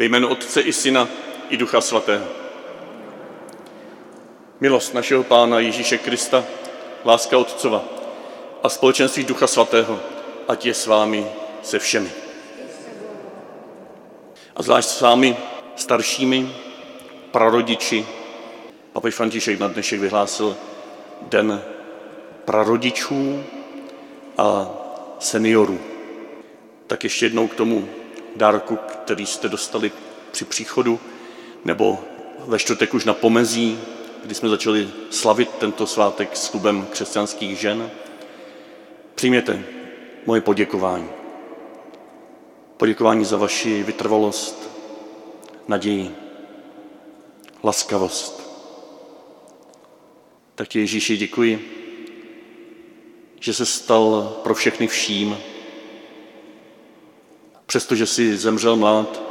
Ve jménu Otce i Syna i Ducha Svatého. Milost našeho Pána Ježíše Krista, láska Otcova a společenství Ducha Svatého, ať je s vámi se všemi. A zvlášť s vámi staršími, prarodiči. Papež František na dnešek vyhlásil den prarodičů a seniorů. Tak ještě jednou k tomu dárku, který jste dostali při příchodu, nebo ve čtvrtek už na pomezí, kdy jsme začali slavit tento svátek s klubem křesťanských žen. Přijměte moje poděkování. Poděkování za vaši vytrvalost, naději, laskavost. Tak ti Ježíši děkuji, že se stal pro všechny vším, přestože si zemřel mlád,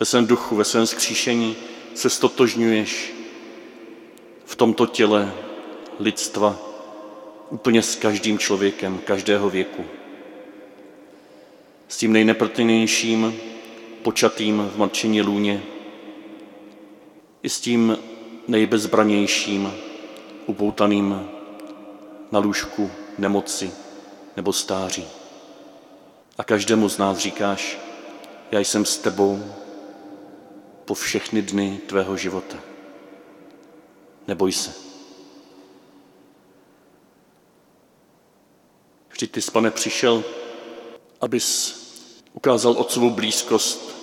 ve svém duchu, ve svém skříšení se stotožňuješ v tomto těle lidstva úplně s každým člověkem, každého věku. S tím nejneprtrnějším, počatým v matčení lůně, i s tím nejbezbranějším, upoutaným na lůžku nemoci nebo stáří. A každému z nás říkáš, já jsem s tebou po všechny dny tvého života. Neboj se. Vždyť ty, pane, přišel, abys ukázal otcovou blízkost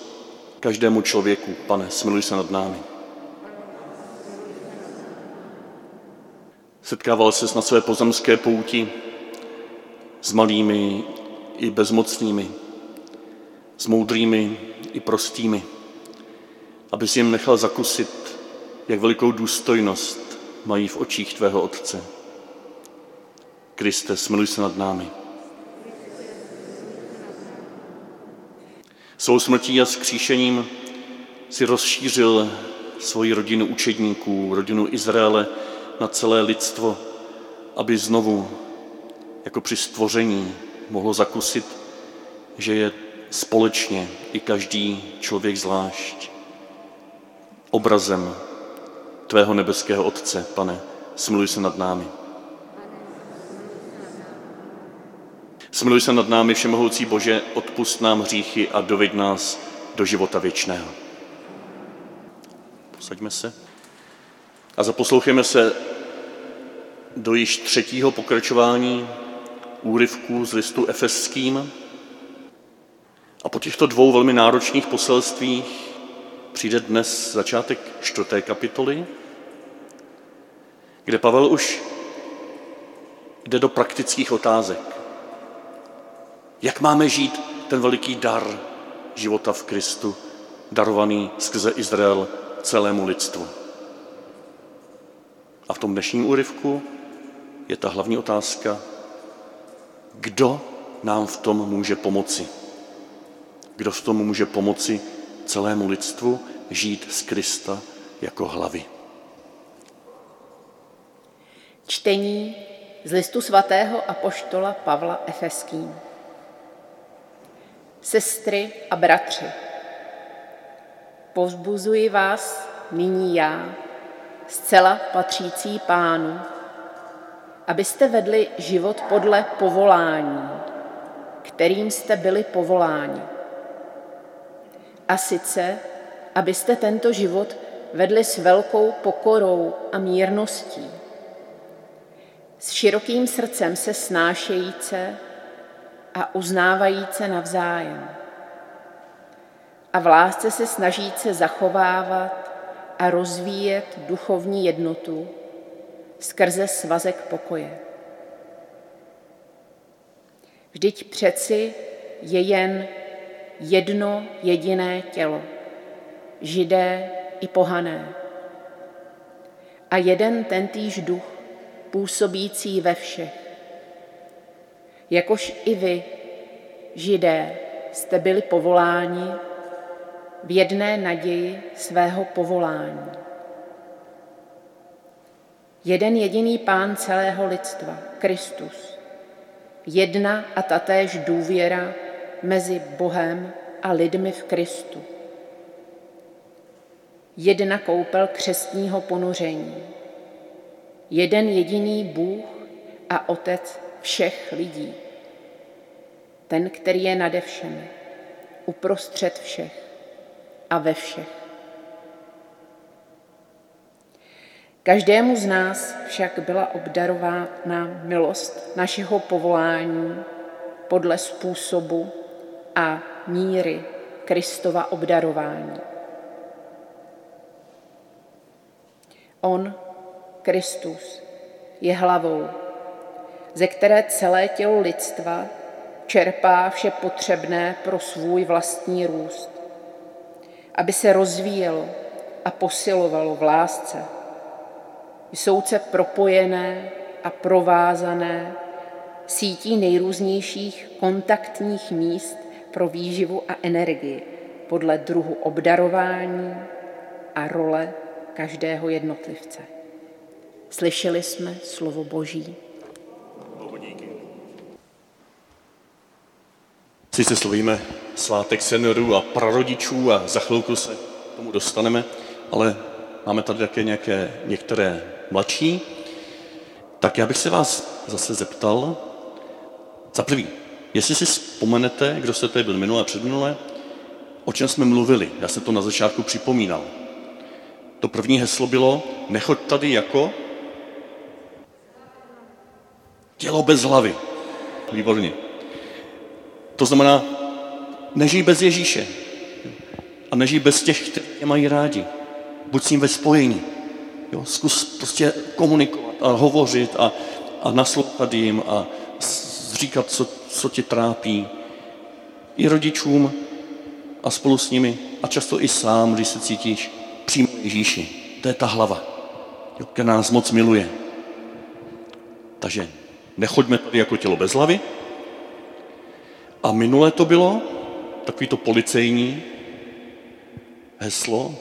každému člověku. Pane, smiluj se nad námi. Setkával se na své pozemské pouti s malými i bezmocnými, s moudrými i prostými, aby si jim nechal zakusit, jak velikou důstojnost mají v očích tvého Otce. Kriste, smiluj se nad námi. Svou smrtí a skříšením si rozšířil svoji rodinu učedníků, rodinu Izraele, na celé lidstvo, aby znovu, jako při stvoření, mohlo zakusit, že je společně i každý člověk zvlášť obrazem tvého nebeského Otce, pane, smluj se nad námi. Smluj se nad námi, Všemohoucí Bože, odpust nám hříchy a doveď nás do života věčného. Posaďme se a zaposlouchejme se do již třetího pokračování úryvků z listu efeským. A po těchto dvou velmi náročných poselstvích přijde dnes začátek čtvrté kapitoly, kde Pavel už jde do praktických otázek. Jak máme žít ten veliký dar života v Kristu, darovaný skrze Izrael celému lidstvu? A v tom dnešním úryvku je ta hlavní otázka, kdo nám v tom může pomoci. Kdo v tom může pomoci celému lidstvu žít z Krista jako hlavy. Čtení z listu svatého apoštola Pavla Efeským. Sestry a bratři, povzbuzuji vás nyní já, zcela patřící pánu, abyste vedli život podle povolání, kterým jste byli povoláni. A sice, abyste tento život vedli s velkou pokorou a mírností, s širokým srdcem se snášejíce a uznávajíce navzájem. A v lásce se snažíce zachovávat a rozvíjet duchovní jednotu, skrze svazek pokoje. Vždyť přeci je jen jedno jediné tělo, židé i pohané. A jeden tentýž duch, působící ve všech. Jakož i vy, židé, jste byli povoláni v jedné naději svého povolání. Jeden jediný pán celého lidstva, Kristus. Jedna a tatéž důvěra mezi Bohem a lidmi v Kristu. Jedna koupel křestního ponoření. Jeden jediný Bůh a Otec všech lidí. Ten, který je nade všemi, uprostřed všech a ve všech. Každému z nás však byla obdarována milost našeho povolání podle způsobu a míry Kristova obdarování. On, Kristus, je hlavou, ze které celé tělo lidstva čerpá vše potřebné pro svůj vlastní růst, aby se rozvíjelo a posilovalo v lásce. Jsou propojené a provázané sítí nejrůznějších kontaktních míst pro výživu a energii podle druhu obdarování a role každého jednotlivce. Slyšeli jsme slovo Boží. Sice slovíme svátek seniorů a prarodičů a za chvilku se tomu dostaneme, ale máme tady také nějaké, některé mladší. Tak já bych se vás zase zeptal, za prvý, jestli si vzpomenete, kdo jste tady byl minulé, předminulé, o čem jsme mluvili. Já jsem to na začátku připomínal. To první heslo bylo, nechoď tady jako tělo bez hlavy. Výborně. To znamená, nežij bez Ježíše. A nežij bez těch, kteří tě mají rádi. Buď s ním ve spojení. Jo, zkus prostě komunikovat a hovořit a, a naslouchat jim a říkat, co, co tě trápí. I rodičům a spolu s nimi a často i sám, když se cítíš přímo Ježíši. To je ta hlava, jo, která nás moc miluje. Takže nechoďme tady jako tělo bez hlavy. A minule to bylo takový to policejní heslo.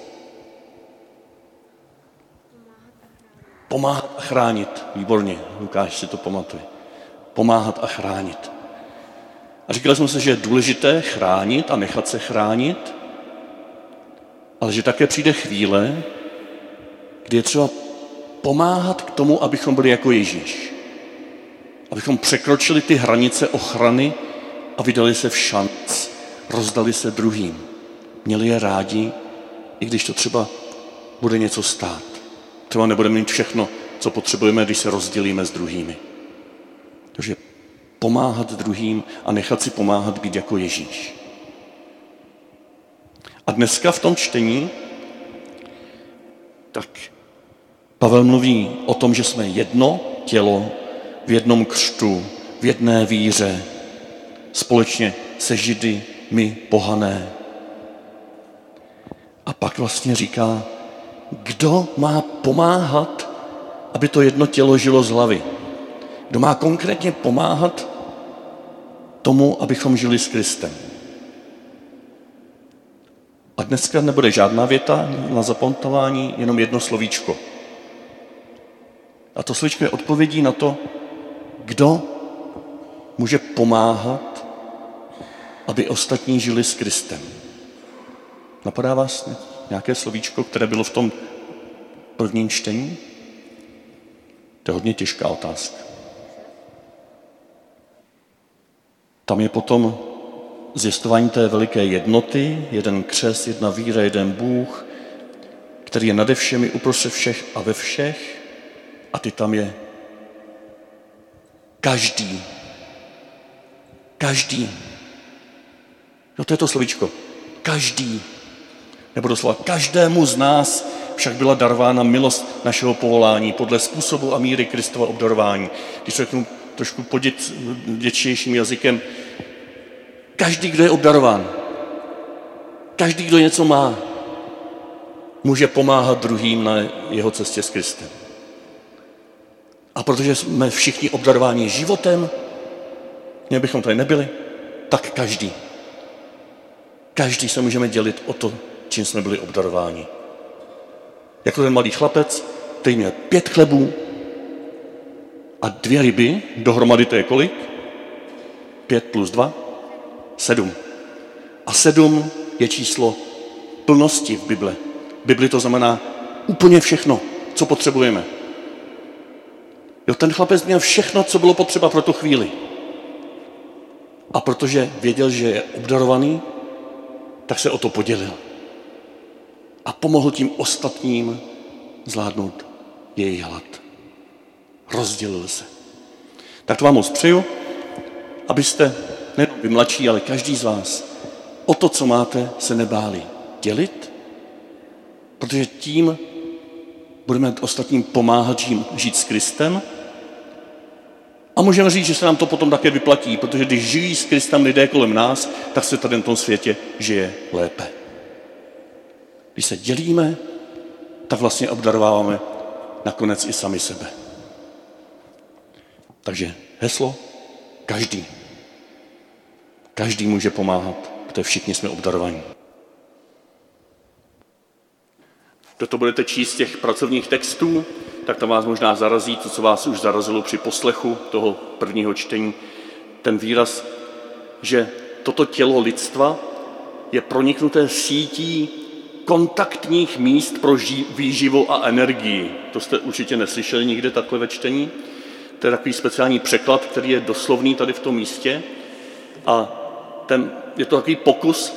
Pomáhat a chránit. Výborně, Lukáš si to pamatuje. Pomáhat a chránit. A říkali jsme se, že je důležité chránit a nechat se chránit, ale že také přijde chvíle, kdy je třeba pomáhat k tomu, abychom byli jako Ježíš. Abychom překročili ty hranice ochrany a vydali se v šanc, rozdali se druhým. Měli je rádi, i když to třeba bude něco stát. Třeba nebudeme mít všechno, co potřebujeme, když se rozdělíme s druhými. Takže pomáhat druhým a nechat si pomáhat být jako Ježíš. A dneska v tom čtení, tak Pavel mluví o tom, že jsme jedno tělo v jednom křtu, v jedné víře, společně se Židy, my pohané. A pak vlastně říká, kdo má pomáhat, aby to jedno tělo žilo z hlavy. Kdo má konkrétně pomáhat tomu, abychom žili s Kristem. A dneska nebude žádná věta na zapamatování, jenom jedno slovíčko. A to slovíčko je odpovědí na to, kdo může pomáhat, aby ostatní žili s Kristem. Napadá vás nějaké slovíčko, které bylo v tom prvním čtení? To je hodně těžká otázka. Tam je potom zjistování té veliké jednoty, jeden křes, jedna víra, jeden Bůh, který je nade všemi, uprostřed všech a ve všech. A ty tam je každý. Každý. No to je to slovíčko. Každý. Nebo doslova každému z nás však byla darována milost našeho povolání podle způsobu a míry Kristova obdarování. Když řeknu trošku podět, děčnějším jazykem, každý, kdo je obdarován, každý, kdo něco má, může pomáhat druhým na jeho cestě s Kristem. A protože jsme všichni obdarováni životem, měli bychom tady nebyli, tak každý. Každý se můžeme dělit o to, čím jsme byli obdarováni. Jako ten malý chlapec, který měl pět chlebů a dvě ryby, dohromady to je kolik? Pět plus dva? Sedm. A sedm je číslo plnosti v Bible. V Bibli to znamená úplně všechno, co potřebujeme. Jo, ten chlapec měl všechno, co bylo potřeba pro tu chvíli. A protože věděl, že je obdarovaný, tak se o to podělil. A pomohl tím ostatním zvládnout její hlad. Rozdělil se. Tak to vám moc přeju, abyste, nejenom vy mladší, ale každý z vás, o to, co máte, se nebáli dělit, protože tím budeme ostatním pomáhat žít s Kristem a můžeme říct, že se nám to potom také vyplatí, protože když žijí s Kristem lidé kolem nás, tak se tady na tom světě žije lépe. Když se dělíme, tak vlastně obdarováváme nakonec i sami sebe. Takže heslo, každý. Každý může pomáhat, protože všichni jsme obdarovaní. Kdo to budete číst z těch pracovních textů, tak to vás možná zarazí, to, co vás už zarazilo při poslechu toho prvního čtení, ten výraz, že toto tělo lidstva je proniknuté sítí kontaktních míst pro výživu a energii. To jste určitě neslyšeli nikde takhle ve čtení. To je takový speciální překlad, který je doslovný tady v tom místě. A ten, je to takový pokus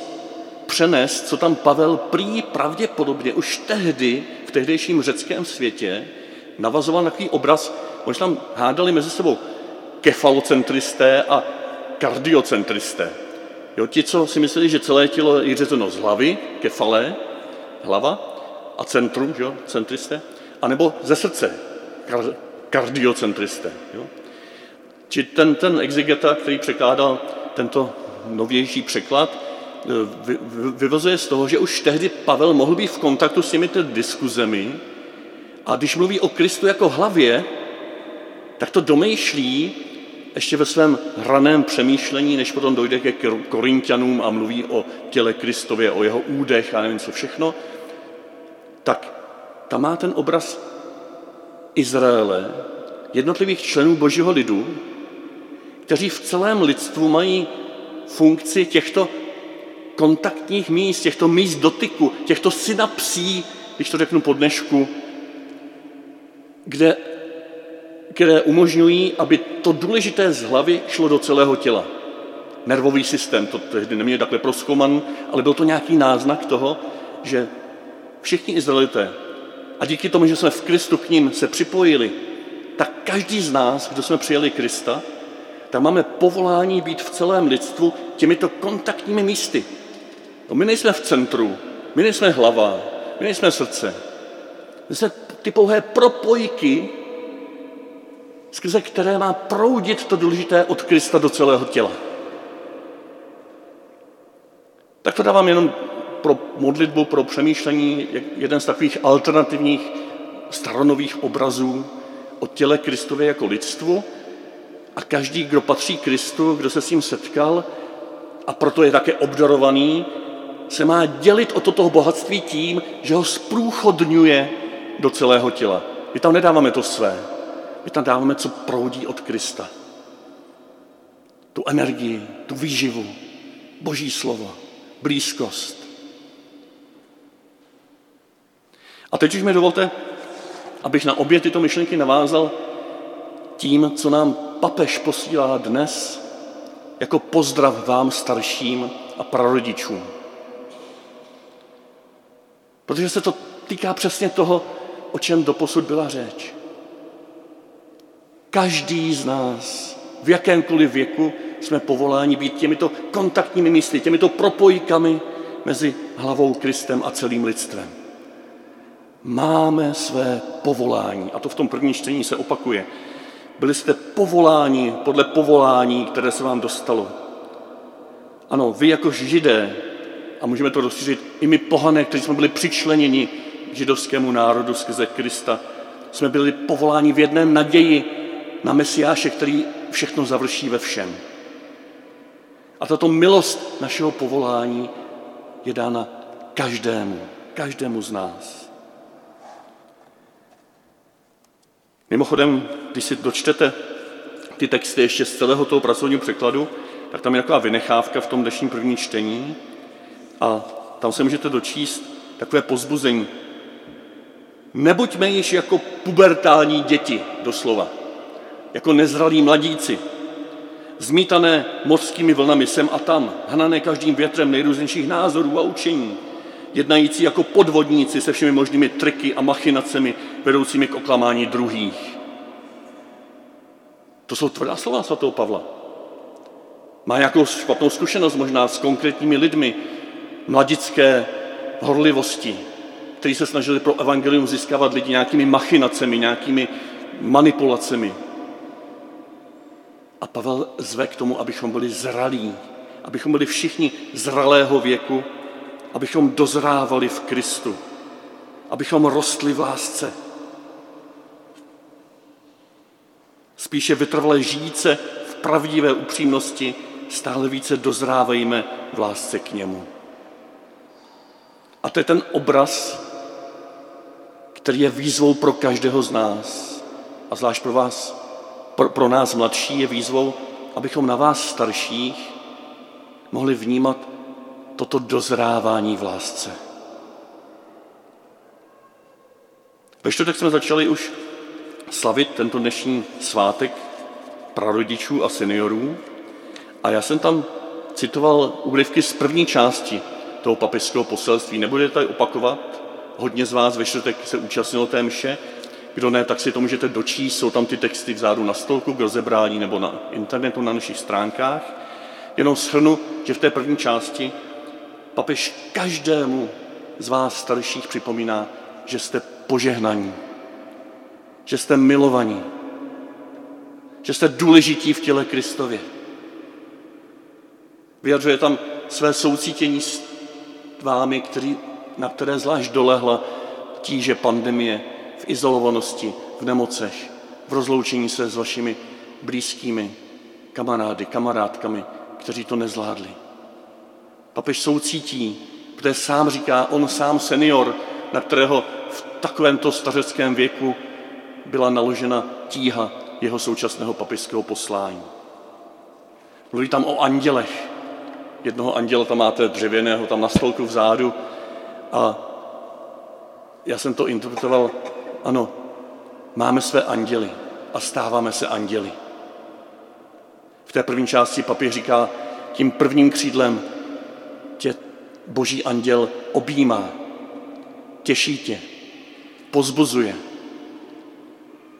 přenést, co tam Pavel prý pravděpodobně už tehdy v tehdejším řeckém světě navazoval na takový obraz, oni tam hádali mezi sebou kefalocentristé a kardiocentristé. Jo, ti, co si mysleli, že celé tělo je řezeno z hlavy, kefalé, hlava, a centrum, jo, centristé, anebo ze srdce, kar, kardiocentristé. Jo. Či ten, ten exegeta, který překládal tento novější překlad, vy, vy, vyvozuje z toho, že už tehdy Pavel mohl být v kontaktu s těmito diskuzemi, a když mluví o Kristu jako hlavě, tak to domýšlí ještě ve svém raném přemýšlení, než potom dojde ke Korintianům a mluví o těle Kristově, o jeho údech a nevím co všechno, tak tam má ten obraz Izraele, jednotlivých členů božího lidu, kteří v celém lidstvu mají funkci těchto kontaktních míst, těchto míst dotyku, těchto synapsí, když to řeknu po dnešku, kde, které umožňují, aby to důležité z hlavy šlo do celého těla. Nervový systém, to tehdy neměl takhle proskouman, ale byl to nějaký náznak toho, že všichni Izraelité, a díky tomu, že jsme v Kristu k ním se připojili, tak každý z nás, kdo jsme přijeli Krista, tak máme povolání být v celém lidstvu těmito kontaktními místy. No, my nejsme v centru, my nejsme hlava, my nejsme srdce. My jsme ty pouhé propojky, skrze které má proudit to důležité od Krista do celého těla. Tak to dávám jenom pro modlitbu, pro přemýšlení, jeden z takových alternativních staronových obrazů o těle Kristově jako lidstvu. A každý, kdo patří Kristu, kdo se s ním setkal a proto je také obdarovaný, se má dělit o toto bohatství tím, že ho zprůchodňuje do celého těla. My tam nedáváme to své, my tam dáváme, co proudí od Krista. Tu energii, tu výživu, boží slovo, blízkost. A teď už mi dovolte, abych na obě tyto myšlenky navázal tím, co nám papež posílá dnes jako pozdrav vám starším a prarodičům. Protože se to týká přesně toho, o čem doposud byla řeč. Každý z nás v jakémkoliv věku jsme povoláni být těmito kontaktními místy, těmito propojkami mezi hlavou Kristem a celým lidstvem. Máme své povolání, a to v tom prvním čtení se opakuje. Byli jste povoláni podle povolání, které se vám dostalo. Ano, vy jako židé, a můžeme to rozšířit i my pohané, kteří jsme byli přičleněni židovskému národu skrze Krista. Jsme byli povoláni v jedné naději na Mesiáše, který všechno završí ve všem. A tato milost našeho povolání je dána každému, každému z nás. Mimochodem, když si dočtete ty texty ještě z celého toho pracovního překladu, tak tam je taková vynechávka v tom dnešním prvním čtení, A tam se můžete dočíst takové pozbuzení. Nebuďme již jako pubertální děti, doslova, jako nezralí mladíci, zmítané mořskými vlnami sem a tam, hnané každým větrem nejrůznějších názorů a učení, jednající jako podvodníci se všemi možnými triky a machinacemi vedoucími k oklamání druhých. To jsou tvrdá slova svatého Pavla. Má nějakou špatnou zkušenost možná s konkrétními lidmi, mladické horlivosti, kteří se snažili pro evangelium získávat lidi nějakými machinacemi, nějakými manipulacemi. A Pavel zve k tomu, abychom byli zralí, abychom byli všichni zralého věku, abychom dozrávali v Kristu, abychom rostli v lásce. Spíše vytrvalé žijíce v pravdivé upřímnosti stále více dozrávejme v lásce k němu. A to je ten obraz, který je výzvou pro každého z nás. A zvlášť pro vás, pro, pro nás mladší je výzvou, abychom na vás starších mohli vnímat toto dozrávání v lásce. Ve čtvrtek jsme začali už slavit tento dnešní svátek prarodičů a seniorů a já jsem tam citoval úryvky z první části toho papežského poselství. Nebudu tady opakovat, hodně z vás ve čtvrtek se účastnilo té mše, kdo ne, tak si to můžete dočíst, jsou tam ty texty vzadu na stolku k rozebrání nebo na internetu, na našich stránkách. Jenom shrnu, že v té první části papež každému z vás starších připomíná, že jste požehnaní, že jste milovaní, že jste důležití v těle Kristově. Vyjadřuje tam své soucítění s vámi, který, na které zvlášť dolehla tíže pandemie v izolovanosti, v nemocech, v rozloučení se s vašimi blízkými kamarády, kamarádkami, kteří to nezvládli. Papež soucítí, protože sám říká, on sám senior, na kterého v takovémto stařeckém věku byla naložena tíha jeho současného papežského poslání. Mluví tam o andělech. Jednoho anděla tam máte dřevěného tam na stolku vzadu a já jsem to interpretoval, ano, máme své anděly a stáváme se anděli. V té první části papež říká, tím prvním křídlem tě boží anděl objímá, těší tě, pozbuzuje,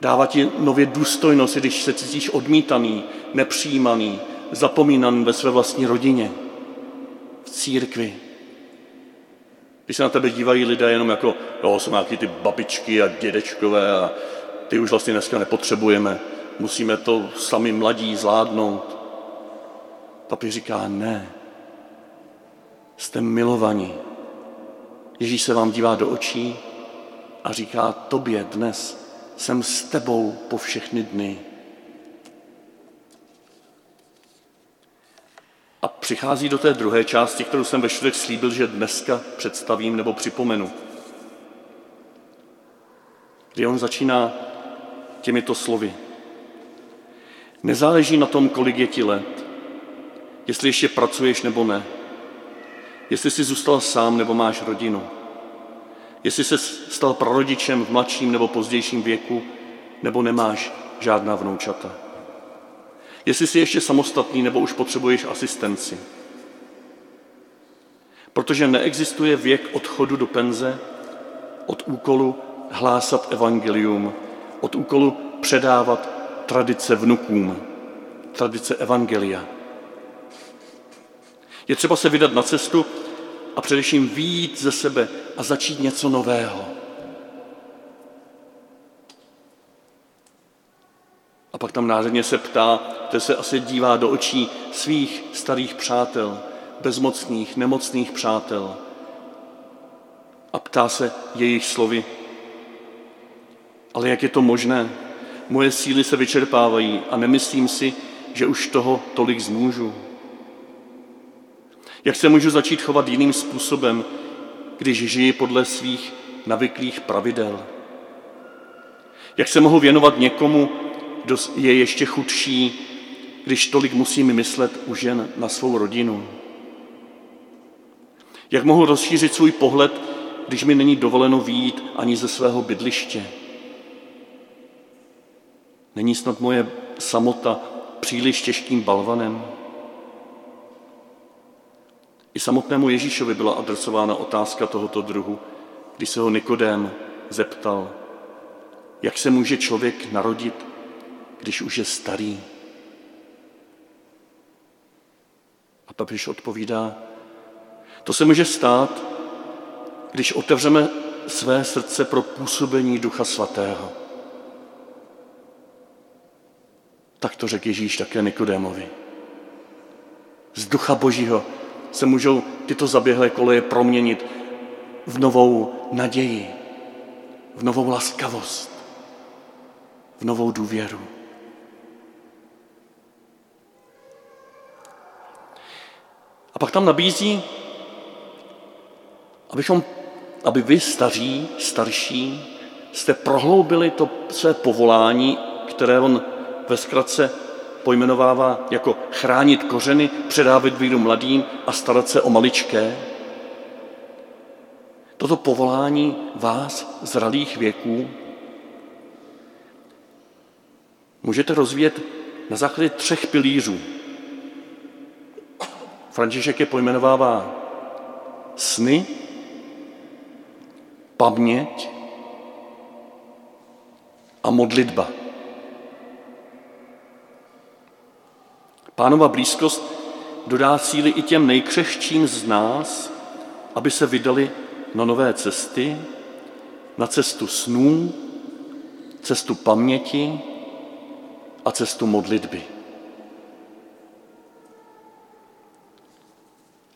dává ti nově důstojnost, když se cítíš odmítaný, nepřijímaný, zapomínaný ve své vlastní rodině, v církvi. Když se na tebe dívají lidé jenom jako, jo, jsou nějaký ty babičky a dědečkové a ty už vlastně dneska nepotřebujeme, musíme to sami mladí zvládnout. Papi říká, ne, jste milovaní. Ježíš se vám dívá do očí a říká, tobě dnes jsem s tebou po všechny dny. A přichází do té druhé části, kterou jsem ve čtvrtek slíbil, že dneska představím nebo připomenu. Kdy on začíná těmito slovy. Nezáleží na tom, kolik je ti let, jestli ještě pracuješ nebo ne, jestli jsi zůstal sám nebo máš rodinu, jestli se stal prarodičem v mladším nebo pozdějším věku, nebo nemáš žádná vnoučata. Jestli jsi ještě samostatný nebo už potřebuješ asistenci. Protože neexistuje věk odchodu do penze, od úkolu hlásat evangelium, od úkolu předávat tradice vnukům, tradice evangelia. Je třeba se vydat na cestu a především výjít ze sebe a začít něco nového. A pak tam nádherně se ptá, to se asi dívá do očí svých starých přátel, bezmocných, nemocných přátel. A ptá se jejich slovy, ale jak je to možné? Moje síly se vyčerpávají a nemyslím si, že už toho tolik zmůžu. Jak se můžu začít chovat jiným způsobem, když žiji podle svých navyklých pravidel? Jak se mohu věnovat někomu, kdo je ještě chudší, když tolik musím myslet už jen na svou rodinu? Jak mohu rozšířit svůj pohled, když mi není dovoleno výjít ani ze svého bydliště? Není snad moje samota příliš těžkým balvanem? I samotnému Ježíšovi byla adresována otázka tohoto druhu, když se ho Nikodém zeptal, jak se může člověk narodit, když už je starý. A papež odpovídá, to se může stát, když otevřeme své srdce pro působení Ducha Svatého. Tak to řekl Ježíš také Nikodémovi. Z Ducha Božího se můžou tyto zaběhlé koleje proměnit v novou naději, v novou laskavost, v novou důvěru. A pak tam nabízí, abychom, aby vy staří, starší, jste prohloubili to své povolání, které on ve zkratce pojmenovává jako chránit kořeny, předávat víru mladým a starat se o maličké. Toto povolání vás, zralých věků, můžete rozvíjet na základě třech pilířů. František je pojmenovává sny, paměť a modlitba. Pánova blízkost dodá síly i těm nejkřehčím z nás, aby se vydali na nové cesty, na cestu snů, cestu paměti a cestu modlitby.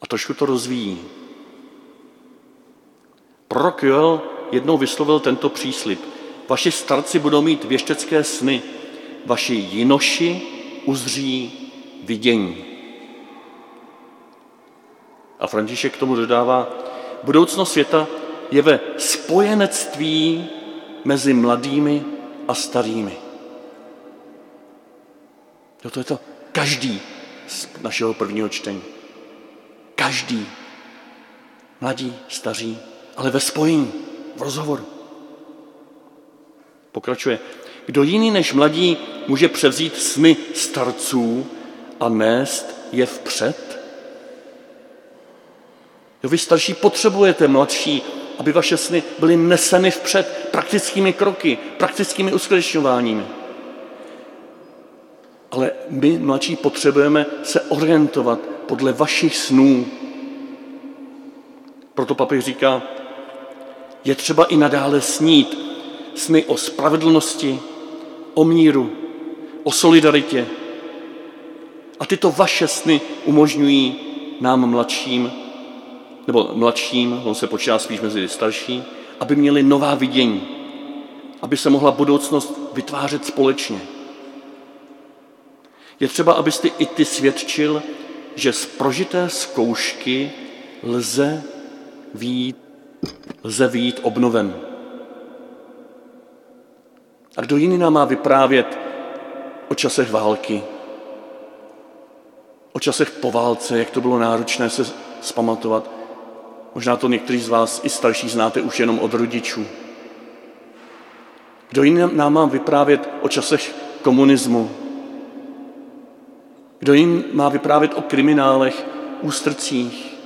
A trošku to rozvíjí. Prorok Joel jednou vyslovil tento příslip. Vaši starci budou mít věštecké sny, vaši jinoši uzří vidění. A František k tomu dodává, budoucnost světa je ve spojenectví mezi mladými a starými. Jo, to je to každý z našeho prvního čtení. Každý. Mladí, staří, ale ve spojení, v rozhovoru. Pokračuje. Kdo jiný než mladí může převzít sny starců a nést je vpřed? Jo, vy starší potřebujete mladší, aby vaše sny byly neseny vpřed praktickými kroky, praktickými uskutečňováními. Ale my, mladší, potřebujeme se orientovat podle vašich snů. Proto papež říká, je třeba i nadále snít sny o spravedlnosti, o míru, o solidaritě, a tyto vaše sny umožňují nám mladším, nebo mladším, on se počítá spíš mezi starší, aby měli nová vidění, aby se mohla budoucnost vytvářet společně. Je třeba, abyste i ty svědčil, že z prožité zkoušky lze výjít, lze výjít obnoven. A kdo jiný nám má vyprávět o časech války, o časech po válce, jak to bylo náročné se spamatovat. Možná to někteří z vás i starší znáte už jenom od rodičů. Kdo jiný nám má vyprávět o časech komunismu? Kdo jiný má vyprávět o kriminálech, ústrcích,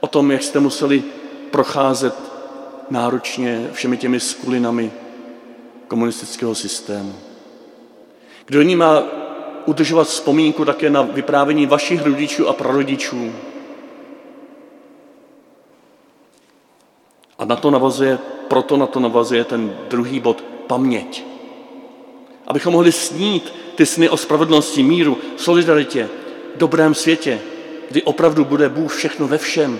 o tom, jak jste museli procházet náročně všemi těmi skulinami komunistického systému? Kdo jiný má udržovat vzpomínku také na vyprávění vašich rodičů a prarodičů. A na to navazuje, proto na to navazuje ten druhý bod, paměť. Abychom mohli snít ty sny o spravedlnosti, míru, solidaritě, dobrém světě, kdy opravdu bude Bůh všechno ve všem.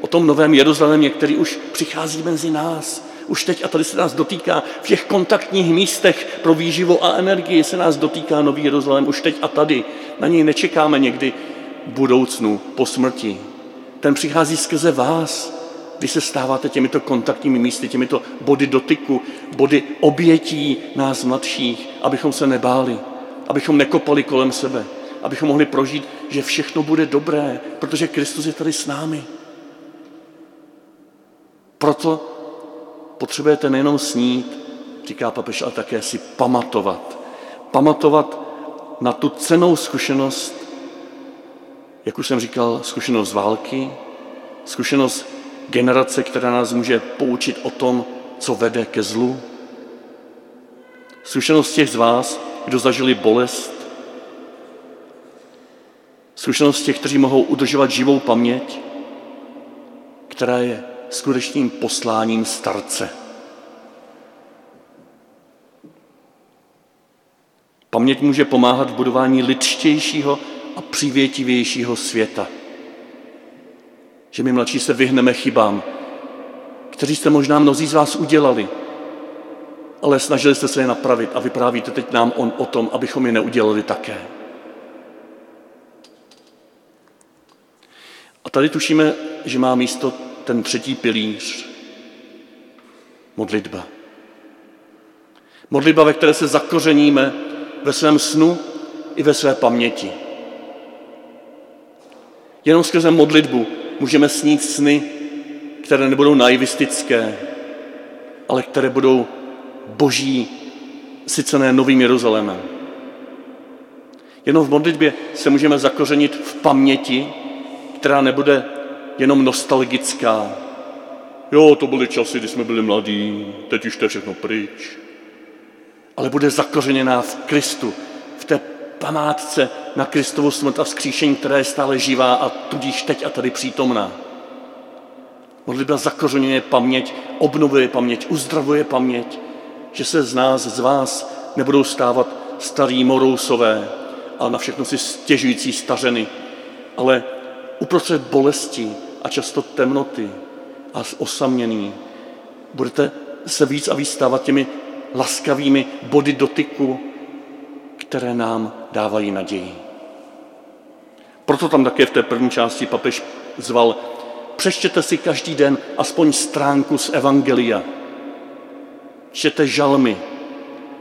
O tom novém Jeruzalémě, který už přichází mezi nás, už teď, a tady se nás dotýká, v těch kontaktních místech pro výživu a energii se nás dotýká Nový Jeruzalém už teď a tady. Na něj nečekáme někdy v budoucnu, po smrti. Ten přichází skrze vás, když se stáváte těmito kontaktními místy, těmito body dotyku, body obětí nás mladších, abychom se nebáli, abychom nekopali kolem sebe, abychom mohli prožít, že všechno bude dobré, protože Kristus je tady s námi. proto potřebujete nejenom snít, říká papež, ale také si pamatovat. Pamatovat na tu cenou zkušenost, jak už jsem říkal, zkušenost války, zkušenost generace, která nás může poučit o tom, co vede ke zlu. Zkušenost těch z vás, kdo zažili bolest, zkušenost těch, kteří mohou udržovat živou paměť, která je skutečným posláním starce. Paměť může pomáhat v budování lidštějšího a přívětivějšího světa. Že my mladší se vyhneme chybám, kteří jste možná mnozí z vás udělali, ale snažili jste se je napravit a vyprávíte teď nám on o tom, abychom je neudělali také. A tady tušíme, že má místo ten třetí pilíř, modlitba. Modlitba, ve které se zakořeníme ve svém snu i ve své paměti. Jenom skrze modlitbu můžeme snít sny, které nebudou naivistické, ale které budou boží, sice ne novým Jeruzalémem. Jenom v modlitbě se můžeme zakořenit v paměti, která nebude jenom nostalgická. Jo, to byly časy, kdy jsme byli mladí, teď už to je všechno pryč. Ale bude zakořeněná v Kristu, v té památce na Kristovu smrt a vzkříšení, která je stále živá a tudíž teď a tady přítomná. Modlitba zakořeněje paměť, obnovuje paměť, uzdravuje paměť, že se z nás, z vás nebudou stávat starý morousové a na všechno si stěžující stařeny, ale uprostřed bolesti a často temnoty a osaměný budete se víc a víc stávat těmi laskavými body dotyku, které nám dávají naději. Proto tam také v té první části papež zval, přečtěte si každý den aspoň stránku z Evangelia. Čtěte žalmy,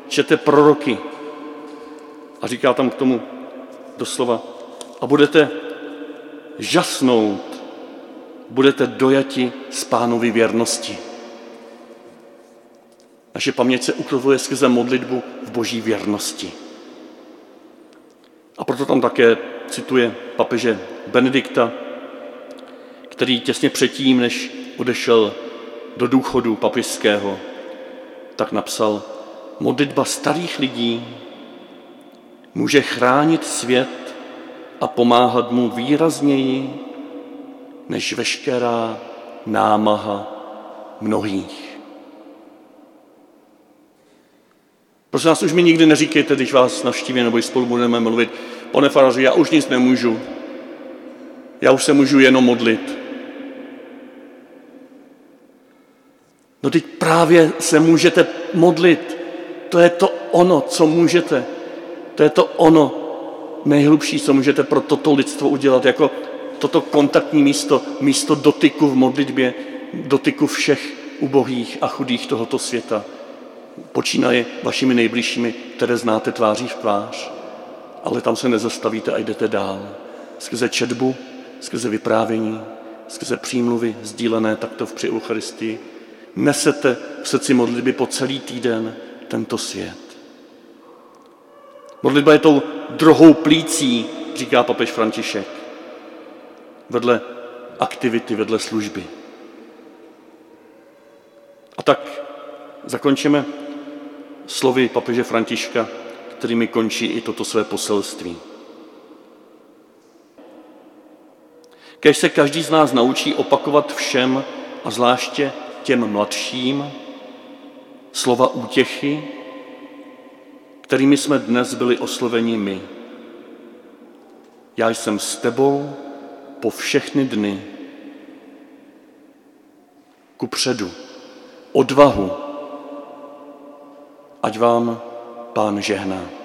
čtěte proroky. A říká tam k tomu doslova, a budete žasnout, budete dojati z pánovy věrnosti. Naše paměť se ukrvuje skrze modlitbu v boží věrnosti. A proto tam také cituje papeže Benedikta, který těsně předtím, než odešel do důchodu papižského, tak napsal, modlitba starých lidí může chránit svět a pomáhat mu výrazněji než veškerá námaha mnohých. Prosím vás, už mi nikdy neříkejte, když vás navštíví nebo spolu budeme mluvit, pane faraři, já už nic nemůžu. Já už se můžu jenom modlit. No teď právě se můžete modlit. To je to ono, co můžete. To je to ono nejhlubší, co můžete pro toto lidstvo udělat, jako toto kontaktní místo, místo dotyku v modlitbě, dotyku všech ubohých a chudých tohoto světa. Počínaje vašimi nejbližšími, které znáte tváří v tvář, ale tam se nezastavíte a jdete dál. Skrze četbu, skrze vyprávění, skrze přímluvy sdílené takto v při Eucharistii, nesete v srdci modlitby po celý týden tento svět. Modlitba je tou druhou plící, říká papež František, vedle aktivity, vedle služby. A tak zakončíme slovy papeže Františka, kterými končí i toto své poselství. Kež se každý z nás naučí opakovat všem a zvláště těm mladším slova útěchy, kterými jsme dnes byli osloveni my. Já jsem s tebou po všechny dny. Ku předu, odvahu, ať vám pán žehná.